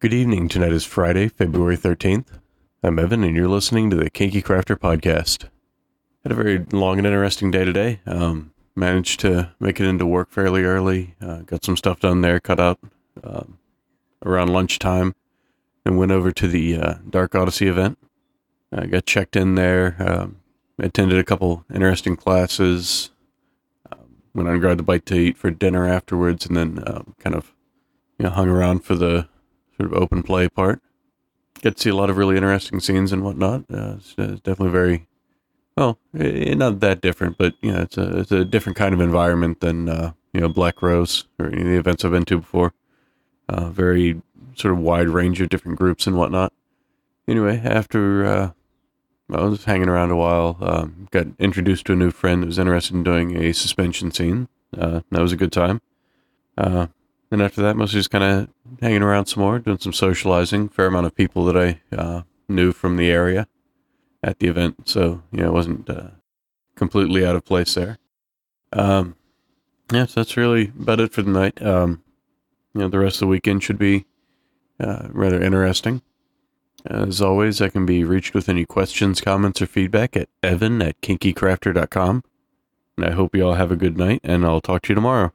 Good evening. Tonight is Friday, February 13th. I'm Evan, and you're listening to the Kinky Crafter Podcast. Had a very long and interesting day today. Um, managed to make it into work fairly early. Uh, got some stuff done there, cut out um, around lunchtime, and went over to the uh, Dark Odyssey event. I got checked in there, um, attended a couple interesting classes, um, went on grabbed a bite to eat for dinner afterwards, and then kind of you know, hung around for the sort of open play part. Get to see a lot of really interesting scenes and whatnot. Uh, it's, uh, definitely very well, eh, not that different, but you know, it's a it's a different kind of environment than uh, you know Black Rose or any of the events I've been to before. Uh, very sort of wide range of different groups and whatnot. Anyway, after uh, I was hanging around a while, um, got introduced to a new friend that was interested in doing a suspension scene. Uh, that was a good time. Uh, and after that, mostly just kind of hanging around some more, doing some socializing. Fair amount of people that I uh, knew from the area at the event, so yeah, it wasn't uh, completely out of place there. Um, yeah, so that's really about it for the night. Um, you know, the rest of the weekend should be uh, rather interesting. As always, I can be reached with any questions, comments, or feedback at evan at kinkycrafter.com. And I hope you all have a good night, and I'll talk to you tomorrow.